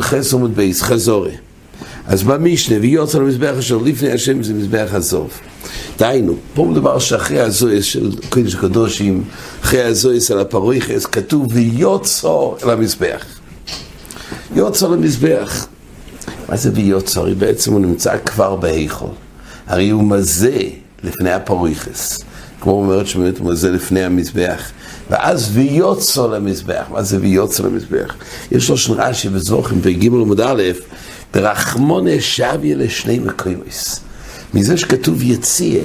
חס עמוד בייס, חזורי. אז במשנה, ויוצא למזבח אשר לפני השם זה מזבח הזוב. דהיינו, פה מדובר שאחרי הזויס של קודש הקדושים, אחרי הזויס על הפרויכס, כתוב ויוצא אל המזבח. יוצא למזבח. מה זה ויוצא? הרי בעצם הוא נמצא כבר בהיכול. הרי הוא מזה לפני הפרויכס. כמו אומרת שבאמת הוא מזה לפני המזבח. ואז ויוצא למזבח. מה זה ויוצא למזבח? יש לו שן רש"י בזוכם פ"ג עמוד א', ברחמונה שביה לשני מקוימוס. מזה שכתוב יציע,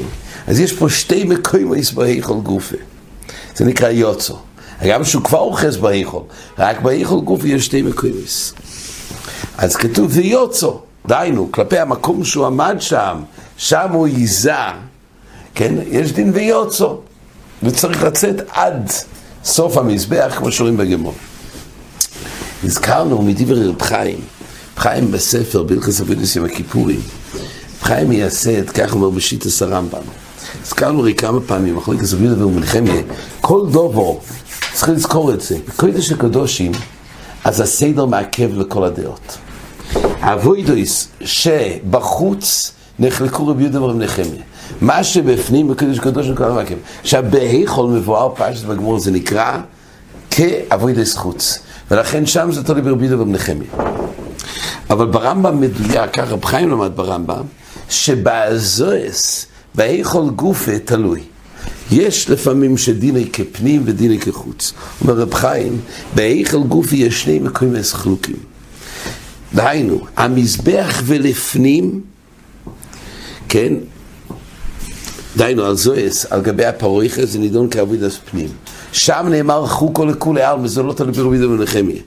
אז יש פה שתי מקוימוס בהיכול גופה. זה נקרא יוצא. גם שהוא כבר אוחז בהיכול, רק בהיכול גופה יש שתי מקוימוס. אז כתוב ויוצא, דהיינו, כלפי המקום שהוא עמד שם, שם הוא ייזה, כן? יש דין ויוצא. וצריך לצאת עד סוף המזבח, כמו שרואים בגמור. הזכרנו מדברי רב חיים, חיים בספר בלכס אבידוס עם הכיפורים, חיים מייסד, כך אומר בשיטס הרמב"ם. הזכרנו הרי כמה פעמים, אחרי כסף יהודה ומלחמיה, כל דובו, צריך לזכור את זה, בקודש הקדושים, אז הסדר מעכב לכל הדעות. האבוידויס שבחוץ נחלקו רבי יהודה ורב נחמיה. מה שבפנים בקודש קדוש כל המעכב. עכשיו בהיכול מבואר פרשת בגמור זה נקרא כאבוידויס חוץ. ולכן שם זה תולי ברבי יהודה ורב נחמיה. אבל ברמב"ם מדויק, ככה רב חיים למד ברמב"ם, שבאזויס, בהיכול גופה תלוי. יש לפעמים שדיני כפנים ודיני כחוץ. אומר רב חיים, בהיכל גופי יש שני מקומים חלוקים. דהיינו, המזבח ולפנים, כן, דהיינו, על זויס, על גבי הפרויכה, זה נידון כעבודת פנים. שם נאמר חוקו לכולי עלמא, זה לא תלוי ברבידה ונחמיה.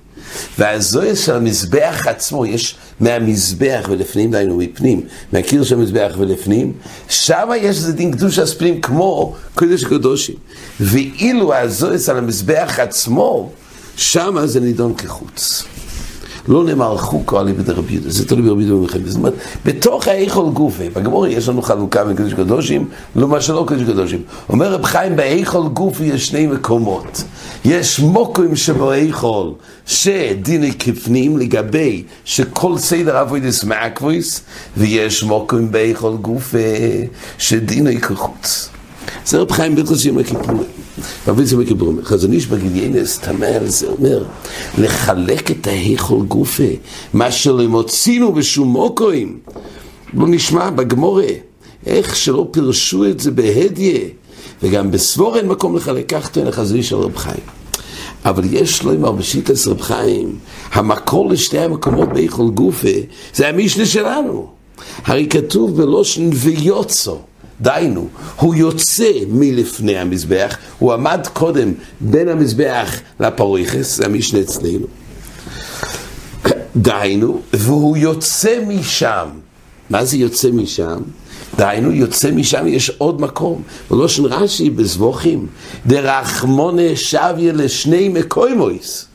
והזויס של המזבח עצמו, יש מהמזבח ולפנים, דהיינו מפנים, מהקיר של המזבח ולפנים, שם יש איזה דין קדוש פנים כמו קודש הקדושים. ואילו הזויס על המזבח עצמו, שם זה נידון כחוץ. לא נאמר חוקו על ידי רבי יהודה, זה תלוי ברבי יהודה ומלחמת. זאת אומרת, בתוך האיכול גופה, בגמורי יש לנו חלוקה בין קודש קדושים, לעומת שלא קודש קדושים. אומר רב חיים, באיכול גופה יש שני מקומות. יש מוקרים שבאיכול, שדיני כפנים לגבי שכל סדר אבוידס מעקבויס, ויש מוקרים באיכול גופה שדיני כחוץ. זה רב חיים בית חודשים הכיפורים. רבי זה בכיפורים. חזון איש בגיליינס תמה על זה אומר, לחלק את ההיכול גופה, מה שלא מוצינו בשום מוקוים. לא נשמע בגמורה, איך שלא פירשו את זה בהדיה, וגם בסבור אין מקום לחלק, כך טוען החזון איש של רב חיים. אבל יש לו עם בשיטס רב חיים, המקור לשתי המקומות בהיכול גופה, זה המשנה שלנו. הרי כתוב בלושן ויוצו. דהיינו, הוא יוצא מלפני המזבח, הוא עמד קודם בין המזבח לפרויכס, זה המשנה אצלנו. דהיינו, והוא יוצא משם. מה זה יוצא משם? דהיינו, יוצא משם, יש עוד מקום. ולושן רש"י בזבוכים, דרחמונה שביה לשני מקוימויס.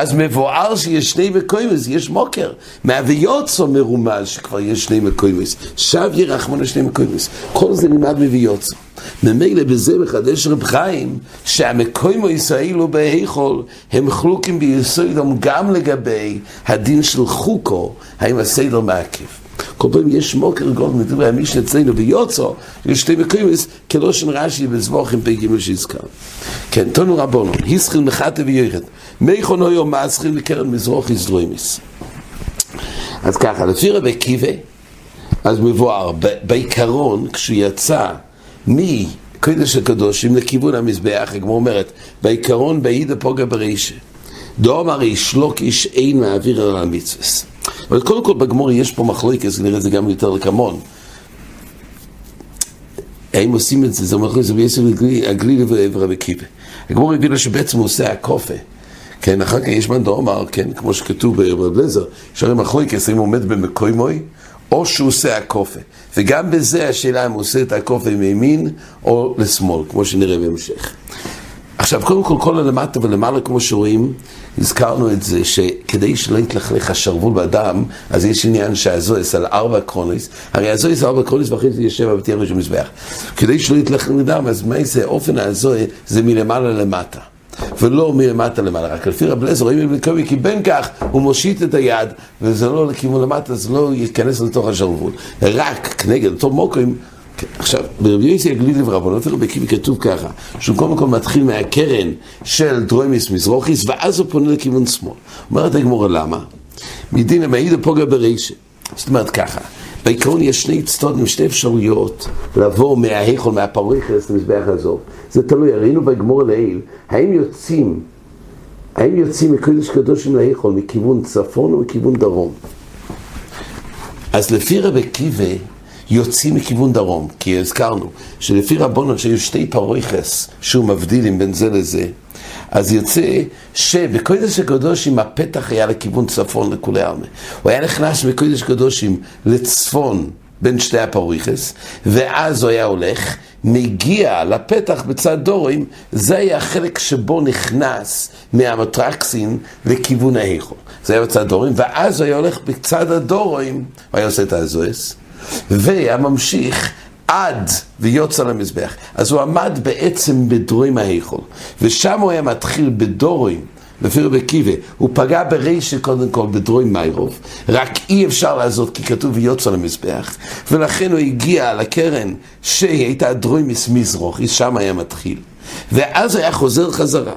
אז מבואר שיש שני מקוימוס, יש מוקר. מהוויוצו מרומז שכבר יש שני מקוימוס. שב ירחמנו שני מקוימוס. כל זה נלמד מוויוצו. ממילא בזה מחדש רב חיים, שהמקוימוס האלו בהיכול, הם חלוקים ביסודם גם לגבי הדין של חוקו, האם הסדר מעכב. כל פעם יש מוקר גול מדברי המשנה אצלנו ויוצו, יש שתי מקוימוס, כלושן רש"י בזבוכים פ"ג שהזכר. כן, תונו רבונו, היסחיל מחטא ויוחד. מייכון היו מאסכים לקרן מזרוח איזדרוימיס. אז ככה, לפי רבי קיבה, אז מבואר, בעיקרון, כשהוא יצא מקודש הקדושים לכיוון המזבח, הגמור אומרת, בעיקרון בעידה פוגע ברישה. דאמר איש לוקיש אין מעביר על המצווס. אבל קודם כל בגמור יש פה מחלוקת, נראה את זה גם יותר לקמון. האם עושים את זה, זה מחלוקת, זה ביסר הגלילי ורבי קיבה. הגמור הבינה שבעצם הוא עושה הקופה. כן, אחר כך יש מנדו אומר, כן, כמו שכתוב ברב לזר, שהרי מחלוקת, אם הוא עומד במקוימוי, או שהוא עושה הקופה. וגם בזה השאלה אם הוא עושה את הקופה מימין או לשמאל, כמו שנראה בהמשך. עכשיו, קודם כל, כל הלמטה ולמעלה, כמו שרואים, הזכרנו את זה, שכדי שלא יתלכלך השרוול באדם, אז יש עניין שהזויס על ארבע קרוניס, הרי הזויס על ארבע קרוניס ואחרי זה יושב בבתייה ראשון מזבח. כדי שלא יתלכלך אדם, אז מה זה אופן הזוי, זה מלמעלה למטה. ולא מלמטה למעלה, רק לפי רב לזר רואים בן קובי כי בין כך הוא מושיט את היד וזה לא לכיוון למטה, זה לא ייכנס לתוך השרוול, רק כנגד אותו מוקרים עכשיו, ברבי יוסי הגלילי ורבנות ורבי כתוב ככה, שהוא קודם כל מתחיל מהקרן של דרוימיס מזרוכיס, ואז הוא פונה לכיוון שמאל. אומרת הגמורה למה? מדין המעיד הפוגע ברישה. זאת אומרת ככה, בעיקרון יש שני צדדים, שתי אפשרויות לבוא מההיכול, מהפרויכס למזבח הזוב. זה תלוי, ראינו בגמור לעיל, האם יוצאים, האם יוצאים מקודש קדושים להיכול מכיוון צפון או מכיוון דרום? אז לפי רבי קיבה, יוצאים מכיוון דרום, כי הזכרנו שלפי רבונות שהיו שתי פרויכס שהוא מבדילים בין זה לזה, אז יוצא שבקודש הקדושים הפתח היה לכיוון צפון לכולי עלמא. הוא היה נכנס מקודש הקדושים לצפון בין שתי הפרויכס, ואז הוא היה הולך, מגיע לפתח בצד דורים, זה היה החלק שבו נכנס מהמטרקסין לכיוון ההיכו. זה היה בצד דורים, ואז הוא היה הולך בצד הדורים, הוא היה עושה את הזוהס. והיה ממשיך עד ויוצא למזבח. אז הוא עמד בעצם בדרורים ההיכול, ושם הוא היה מתחיל בדורים. לפי רבי קיבה, הוא פגע ברישה קודם כל בדרוים מיירוב, רק אי אפשר לעשות כי כתוב ויוצא למזבח, ולכן הוא הגיע לקרן שהיא הייתה דרוים מזרוח, שם היה מתחיל, ואז היה חוזר חזרה.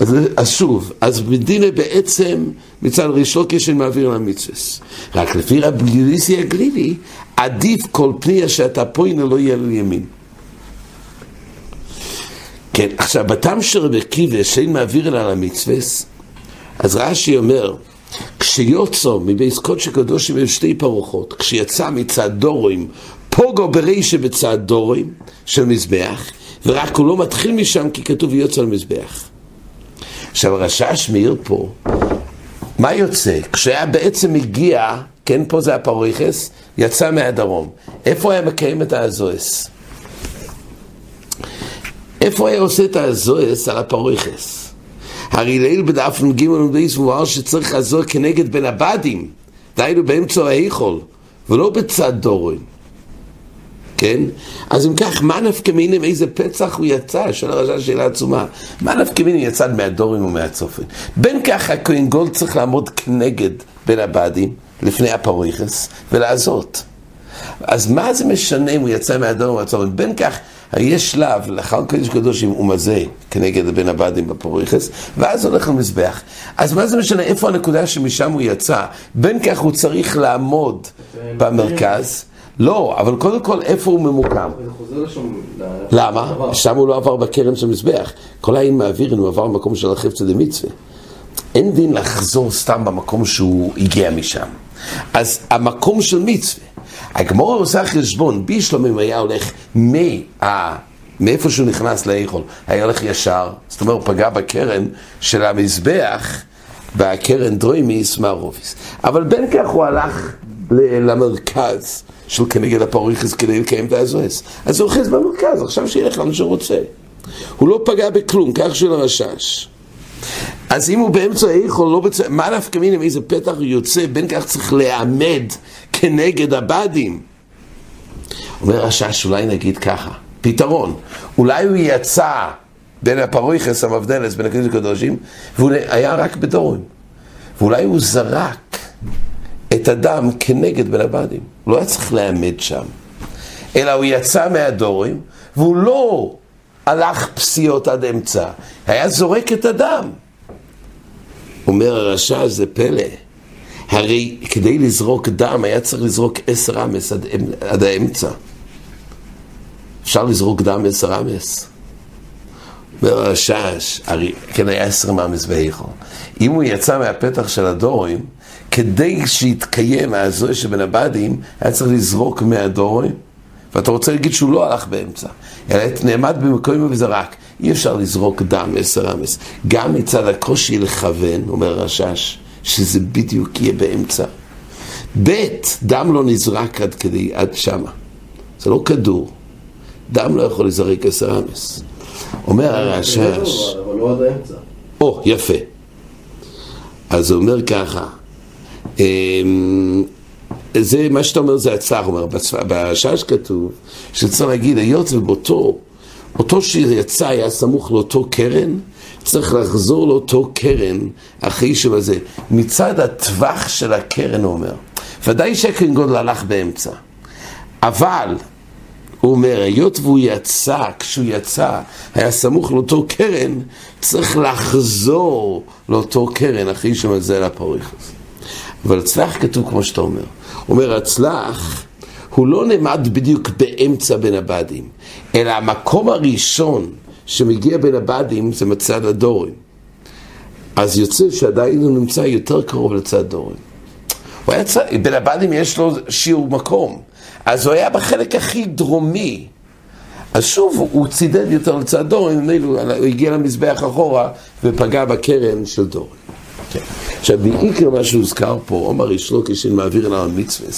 אז, אז שוב, אז מדינה בעצם מצד ראשון כשל מעביר למצווס. רק לפי רב גיליסי הגלילי, עדיף כל פנייה שאתה פוינה לא יהיה לימין. כן, עכשיו, בטעם של רבי קיבה שאין מעביר אלא למצווס, אז רש"י אומר, כשיוצא מבייס קודש הקדושים היו שתי פרוחות, כשיצא מצד דורים, פוגו ברישה בצד דורים של מזבח, ורק הוא לא מתחיל משם כי כתוב יוצא למזבח. עכשיו הרשש מאיר פה, מה יוצא? כשהיה בעצם מגיע, כן פה זה הפרויכס, יצא מהדרום. איפה היה מקיים את האזויס? איפה היה עושה את האזויס על הפרויכס? הרי ליל בדף נ"ג ובייס מובהר שצריך לעזור כנגד בן הבדים, דהיינו באמצע ההיכול, ולא בצד דורים. כן? אז אם כך, מה נפקא מינים, איזה פצח הוא יצא? שואל הרשע שאלה עצומה. מה נפקא מינים יצא מהדורים ומהצופן? בין כך הכהן גולד צריך לעמוד כנגד בין הבדים, לפני הפרויכס, ולעזות. אז מה זה משנה אם הוא יצא מהדורים ומהצופן? בין כך, יש שלב, לאחר קודש קדושים הוא מזה כנגד בין הבדים בפרויכס, ואז הולך למזבח. אז מה זה משנה איפה הנקודה שמשם הוא יצא? בין כך הוא צריך לעמוד במרכז. לא, אבל קודם כל, איפה הוא ממוקם? למה? שם הוא לא עבר בקרן של מזבח. כל העין מהאווירין הוא עבר במקום של החפצה דמצווה. אין דין לחזור סתם במקום שהוא הגיע משם. אז המקום של מצווה, הגמור עושה חשבון, בישלומים היה הולך מה... מאיפה שהוא נכנס לאכול, היה הולך ישר, זאת אומרת, הוא פגע בקרן של המזבח, בקרן דרוימיס מהרוביס. אבל בין כך הוא הלך למרכז. של כנגד הפרויכס כדי לקיים את האזוס. אז הוא אוחז במרכז, עכשיו שילך לאן שהוא רוצה. הוא לא פגע בכלום, כך של הרשש. אז אם הוא באמצע האיכול, לא בצ... מה נפקא מינים, איזה פתח הוא יוצא, בין כך צריך להעמד כנגד הבדים. אומר רשש, אולי נגיד ככה, פתרון, אולי הוא יצא בין הפרויכס המבדלס, בין הקדושים והוא היה רק בדורים. ואולי הוא זרק את הדם כנגד בן הבדים. לא היה צריך לעמד שם, אלא הוא יצא מהדורים, והוא לא הלך פסיעות עד אמצע, היה זורק את הדם. אומר הרשע, זה פלא. הרי כדי לזרוק דם היה צריך לזרוק עשר אמס עד, עד האמצע. אפשר לזרוק דם עשר אמס. אומר הרשש, הרי כן היה עשר אמס באיכו. אם הוא יצא מהפתח של הדורים, כדי שיתקיים הזוהי שבין הבדים, היה צריך לזרוק מהדורים, ואתה רוצה להגיד שהוא לא הלך באמצע, אלא נעמד במקום וזרק. אי אפשר לזרוק דם עשר אמס. גם מצד הקושי לכוון, אומר רשש, שזה בדיוק יהיה באמצע. ב', דם לא נזרק עד כדי, עד שמה. זה לא כדור. דם לא יכול לזרק עשר אמס. אומר הרשש... אבל לא עד האמצע. או, יפה. אז הוא אומר ככה, זה, מה שאתה אומר זה הצער, אומר, בשעה שכתוב, שצריך להגיד, היות ובאותו, אותו שיצא היה סמוך לאותו קרן, צריך לחזור לאותו קרן אחרי שבזה. מצד הטווח של הקרן, הוא אומר. ודאי שהקרן גודל הלך באמצע. אבל, הוא אומר, היות והוא יצא, כשהוא יצא, היה סמוך לאותו קרן, צריך לחזור לאותו קרן אחרי שמזל הפוריכוס. אבל הצלח כתוב כמו שאתה אומר. אומר, הצלח הוא לא נעמד בדיוק באמצע בין הבדים, אלא המקום הראשון שמגיע בין הבדים זה מצד הדורים. אז יוצא שעדיין הוא נמצא יותר קרוב לצד הדורים. הוא. בין הבדים יש לו שיעור מקום, אז הוא היה בחלק הכי דרומי. אז שוב, הוא צידד יותר לצד דורים, הוא הגיע למזבח אחורה ופגע בקרן של דורים. עכשיו, בעיקר מה שהוזכר פה, עומר איש לא מעביר על המצווה,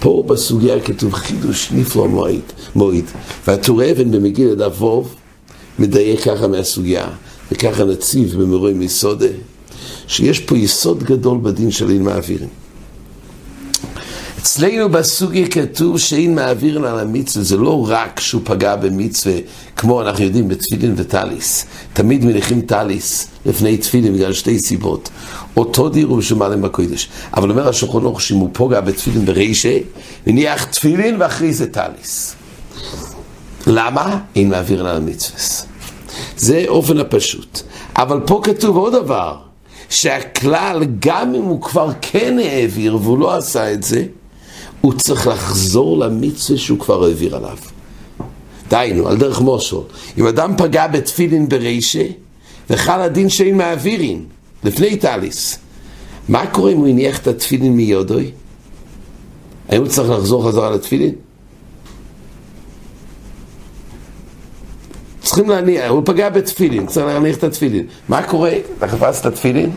פה בסוגיה כתוב חידוש נפלא מועיד, מועיד. והטור אבן במגיל אבוב מדייק ככה מהסוגיה, וככה נציב במרוי מיסודה, שיש פה יסוד גדול בדין של אין מעבירים. אצלנו בסוגיה כתוב שאין מעבירן על המצווה, זה לא רק שהוא פגע במצווה, כמו אנחנו יודעים בתפילין וטליס. תמיד מניחים טליס לפני תפילין בגלל שתי סיבות. אותו דיר הוא בשומלם בקודש. אבל אומר השולחן אורך שאם הוא פוגע בתפילין ברישה, מניח תפילין ואחרי זה טליס. למה? אין מעבירן על המצווה. זה אופן הפשוט. אבל פה כתוב עוד דבר, שהכלל, גם אם הוא כבר כן העביר והוא לא עשה את זה, הוא צריך לחזור למצווה שהוא כבר העביר עליו. דהיינו, על דרך מושל, אם אדם פגע בתפילין ברישה, וחל הדין שאין מעבירין, לפני טליס, מה קורה אם הוא הניח את התפילין מיודוי? האם הוא צריך לחזור חזרה לתפילין? צריכים להניח, הוא פגע בתפילין, צריך להניח את התפילין. מה קורה? אתה חפש את התפילין,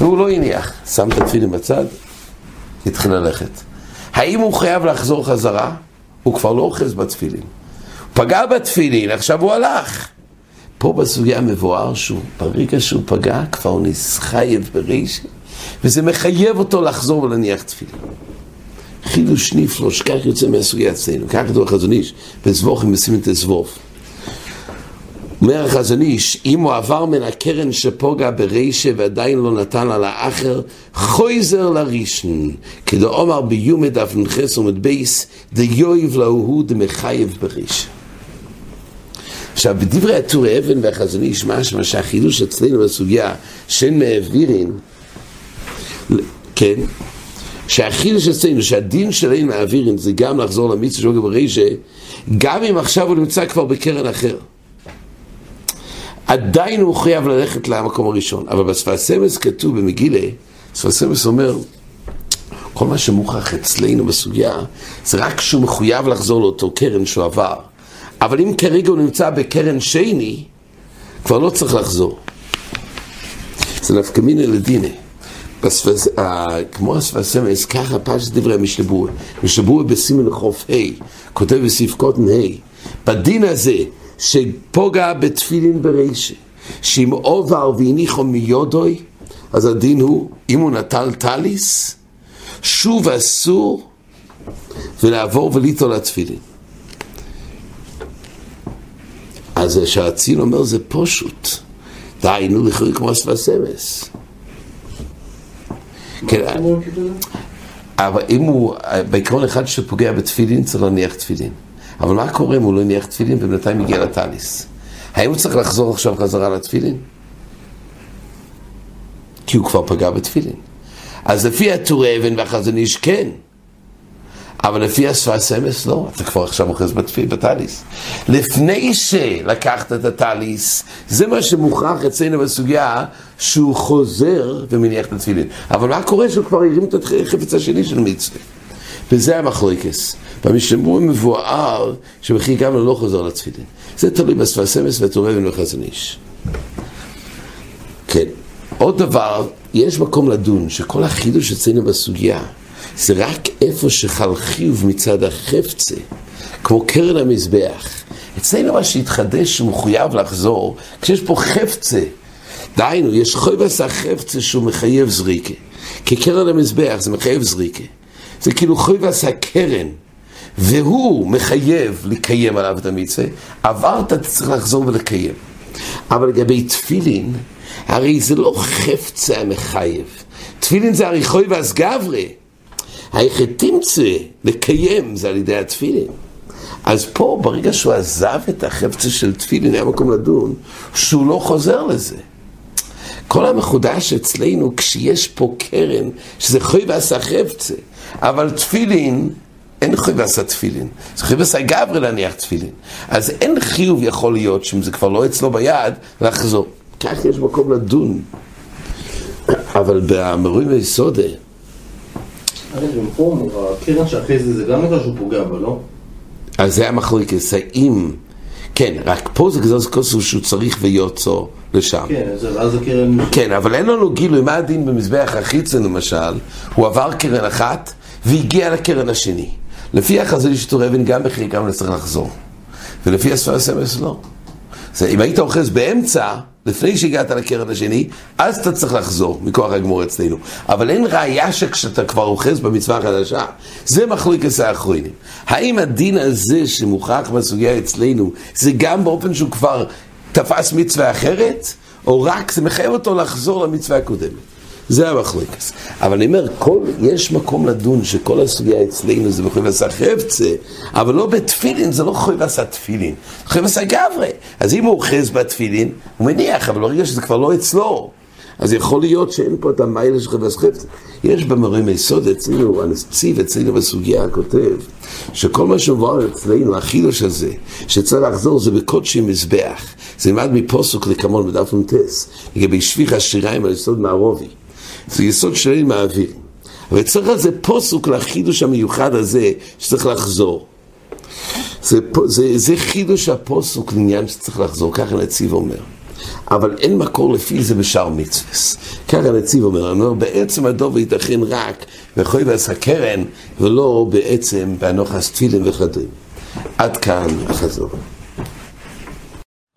והוא לא הניח. שם את התפילין בצד, התחיל ללכת. האם הוא חייב לחזור חזרה? הוא כבר לא אוחז בתפילין. פגע בתפילין, עכשיו הוא הלך. פה בסוגיה מבואר שהוא, ברגע שהוא פגע, כבר הוא נסחייב בריש, וזה מחייב אותו לחזור ולהניח תפילין. חידוש נפלא, שכך יוצא מהסוגיה אצלנו, כך כתוב החזון איש, משימים את הזבוב. אומר החזון איש, אם הוא עבר מן הקרן שפוגע ברישא ועדיין לא נתן על האחר, חוזר לראשון, כדאמר ביומא דף נ"ח עמוד ב', דיהיב להוא דמחייב ברישא. עכשיו, בדברי הטור אבן והחזון איש, משמע שהחידוש אצלנו בסוגיה שאין מעבירין, כן, שהחידוש אצלנו, שהדין של אין מעבירין זה גם לחזור למצווה של ברישא, גם אם עכשיו הוא נמצא כבר בקרן אחר. עדיין הוא חייב ללכת למקום הראשון. אבל בספסמס כתוב במגילה, ספסמס אומר, כל מה שמוכח אצלנו בסוגיה, זה רק כשהוא מחויב לחזור לאותו קרן שהוא עבר. אבל אם כרגע הוא נמצא בקרן שני, כבר לא צריך לחזור. זה נפקא מינא. בספס, uh, כמו הספסמס, ככה פשט דברי המשלבוע. משלבוע בסימן חוף ה', כותב קוטן ה'. בדין הזה, שפוגע בתפילין ברישה, שאם עובר והניחו מיודוי, אז הדין הוא, אם הוא נטל טליס, שוב אסור ולעבור וליטול לתפילין. אז שהציל אומר זה פשוט, דהיינו לכאורה כמו אספסמס. כן, אבל אם הוא, בעיקרון אחד שפוגע בתפילין צריך להניח תפילין. אבל מה קורה אם הוא לא הניח תפילין ובינתיים הגיע לטליס? האם הוא צריך לחזור עכשיו חזרה לתפילין? כי הוא כבר פגע בתפילין. אז לפי הטור אבן והחזון איש כן. אבל לפי השפת אמס לא, אתה כבר עכשיו אוחז בתפיל, בטליס. לפני שלקחת את הטליס, זה מה שמוכרח אצלנו בסוגיה, שהוא חוזר ומניח את התפילין. אבל מה קורה שהוא כבר הרים את החפץ השני של מצווה? וזה המחלוקס. במשמור מבואר שבכי גם לא חוזר לתפילין. זה תלוי בספסמס ותורבן וחזון איש. כן. עוד דבר, יש מקום לדון שכל החידוש אצלנו בסוגיה זה רק איפה שחל חיוב מצד החפצה, כמו קרן המזבח. אצלנו מה שהתחדש שהוא מחויב לחזור, כשיש פה חפצה, דהיינו, יש חויבס החפצה שהוא מחייב זריקה. כקרן המזבח זה מחייב זריקה. זה כאילו חויבס הקרן. והוא מחייב לקיים עליו את המצווה, עברת, צריך לחזור ולקיים. אבל לגבי תפילין, הרי זה לא חפצה המחייב. תפילין זה הריחוי והסגברי. היכד תמצא לקיים זה על ידי התפילין. אז פה, ברגע שהוא עזב את החפצה של תפילין, היה מקום לדון, שהוא לא חוזר לזה. כל המחודש אצלנו, כשיש פה קרן, שזה חוי ועשה חפצה, אבל תפילין, אין חוי ועשה תפילין. זה חוי ועשה גברי להניח תפילין. אז אין חיוב יכול להיות, שאם זה כבר לא אצלו ביד, לחזור. כך יש מקום לדון. אבל גם פה, הקרן שאחרי זה, זה גם נקרא שהוא פוגע בה, לא? אז זה המחלוקת, האם... כן, רק פה זה גזוז כוסו שהוא צריך ויוצא לשם. כן, אז- הקרן... כן, אבל אין לנו גילוי, מה הדין במזבח החיצה למשל? הוא עבר קרן אחת והגיע לקרן השני. לפי החזון של תור אבן גם בחיר גם צריך לחזור. ולפי הספר הסמס לא. זה, אם היית אוחז באמצע, לפני שהגעת לקרן השני, אז אתה צריך לחזור, מכוח הגמור אצלנו. אבל אין ראייה שכשאתה כבר אוחז במצווה החדשה, זה מחלוקת האחרונים. האם הדין הזה שמוכח בסוגיה אצלנו, זה גם באופן שהוא כבר תפס מצווה אחרת, או רק זה מחייב אותו לחזור למצווה הקודמת? זה המחלוקת. אבל אני אומר, כל, יש מקום לדון שכל הסוגיה אצלנו זה בחוי ועשה חפצה, אבל לא בתפילין, זה לא חוי ועשה תפילין, זה חוי ועשה גברי. אז אם הוא אוחז בתפילין, הוא מניח, אבל ברגע שזה כבר לא אצלו, אז יכול להיות שאין פה את המיילה של חוי ועשה חפצה. יש במורים היסוד אצלנו, הנציב אצלנו בסוגיה הכותב, שכל מה שמובן אצלנו, החידוש הזה, שצריך לחזור זה בקודשי מזבח. זה נלמד מפוסוק לקמון בדף נ"טס, לגבי שפיך השיריים על יסוד מערובי. זה יסוד שלם מהאוויר. אבל צריך לזה פוסוק לחידוש המיוחד הזה שצריך לחזור. זה, זה, זה חידוש הפוסוק לעניין שצריך לחזור, ככה הנציב אומר. אבל אין מקור לפי זה בשאר מצווס. ככה הנציב אומר, אני אומר, בעצם הדוב ייתכן רק בחוי ועשה קרן, ולא בעצם באנוחס תפילין וחדרים. עד כאן החזור.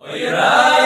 Oira